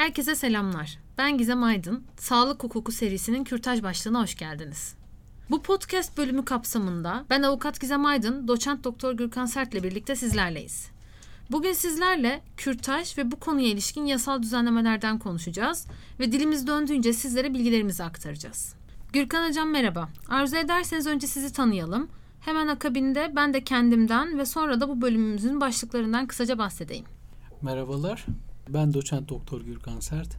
Herkese selamlar. Ben Gizem Aydın. Sağlık Hukuku serisinin kürtaj başlığına hoş geldiniz. Bu podcast bölümü kapsamında ben avukat Gizem Aydın, doçent doktor Gürkan Sert ile birlikte sizlerleyiz. Bugün sizlerle kürtaj ve bu konuya ilişkin yasal düzenlemelerden konuşacağız ve dilimiz döndüğünce sizlere bilgilerimizi aktaracağız. Gürkan Hocam merhaba. Arzu ederseniz önce sizi tanıyalım. Hemen akabinde ben de kendimden ve sonra da bu bölümümüzün başlıklarından kısaca bahsedeyim. Merhabalar. Ben doçent doktor Gürkan Sert.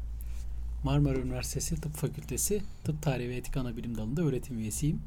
Marmara Üniversitesi Tıp Fakültesi Tıp Tarihi ve Etik Anabilim Dalı'nda öğretim üyesiyim.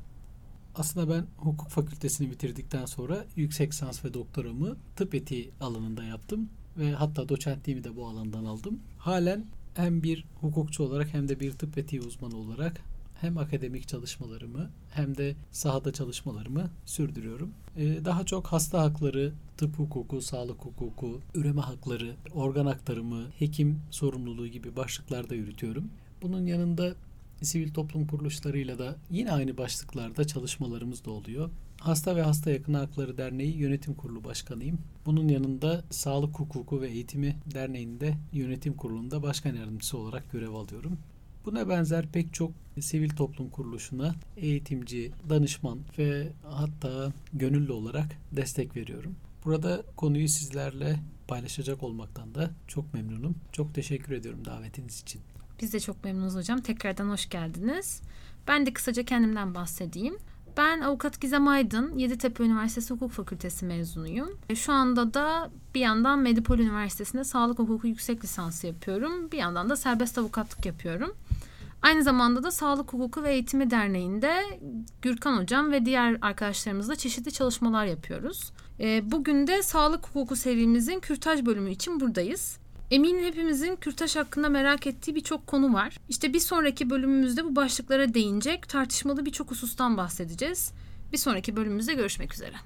Aslında ben hukuk fakültesini bitirdikten sonra yüksek lisans ve doktoramı tıp etiği alanında yaptım ve hatta doçentliğimi de bu alandan aldım. Halen hem bir hukukçu olarak hem de bir tıp etiği uzmanı olarak hem akademik çalışmalarımı hem de sahada çalışmalarımı sürdürüyorum. Ee, daha çok hasta hakları, tıp hukuku, sağlık hukuku, üreme hakları, organ aktarımı, hekim sorumluluğu gibi başlıklarda yürütüyorum. Bunun yanında sivil toplum kuruluşlarıyla da yine aynı başlıklarda çalışmalarımız da oluyor. Hasta ve Hasta Yakın Hakları Derneği Yönetim Kurulu Başkanıyım. Bunun yanında Sağlık Hukuku ve Eğitimi Derneği'nde yönetim kurulunda başkan yardımcısı olarak görev alıyorum. Buna benzer pek çok sivil toplum kuruluşuna eğitimci, danışman ve hatta gönüllü olarak destek veriyorum. Burada konuyu sizlerle paylaşacak olmaktan da çok memnunum. Çok teşekkür ediyorum davetiniz için. Biz de çok memnunuz hocam. Tekrardan hoş geldiniz. Ben de kısaca kendimden bahsedeyim. Ben avukat Gizem Aydın, Yeditepe Üniversitesi Hukuk Fakültesi mezunuyum. Şu anda da bir yandan Medipol Üniversitesi'nde sağlık hukuku yüksek lisansı yapıyorum. Bir yandan da serbest avukatlık yapıyorum. Aynı zamanda da Sağlık Hukuku ve Eğitimi Derneği'nde Gürkan Hocam ve diğer arkadaşlarımızla çeşitli çalışmalar yapıyoruz. Bugün de Sağlık Hukuku serimizin kürtaj bölümü için buradayız. Eminim hepimizin kürtaj hakkında merak ettiği birçok konu var. İşte bir sonraki bölümümüzde bu başlıklara değinecek, tartışmalı birçok husustan bahsedeceğiz. Bir sonraki bölümümüzde görüşmek üzere.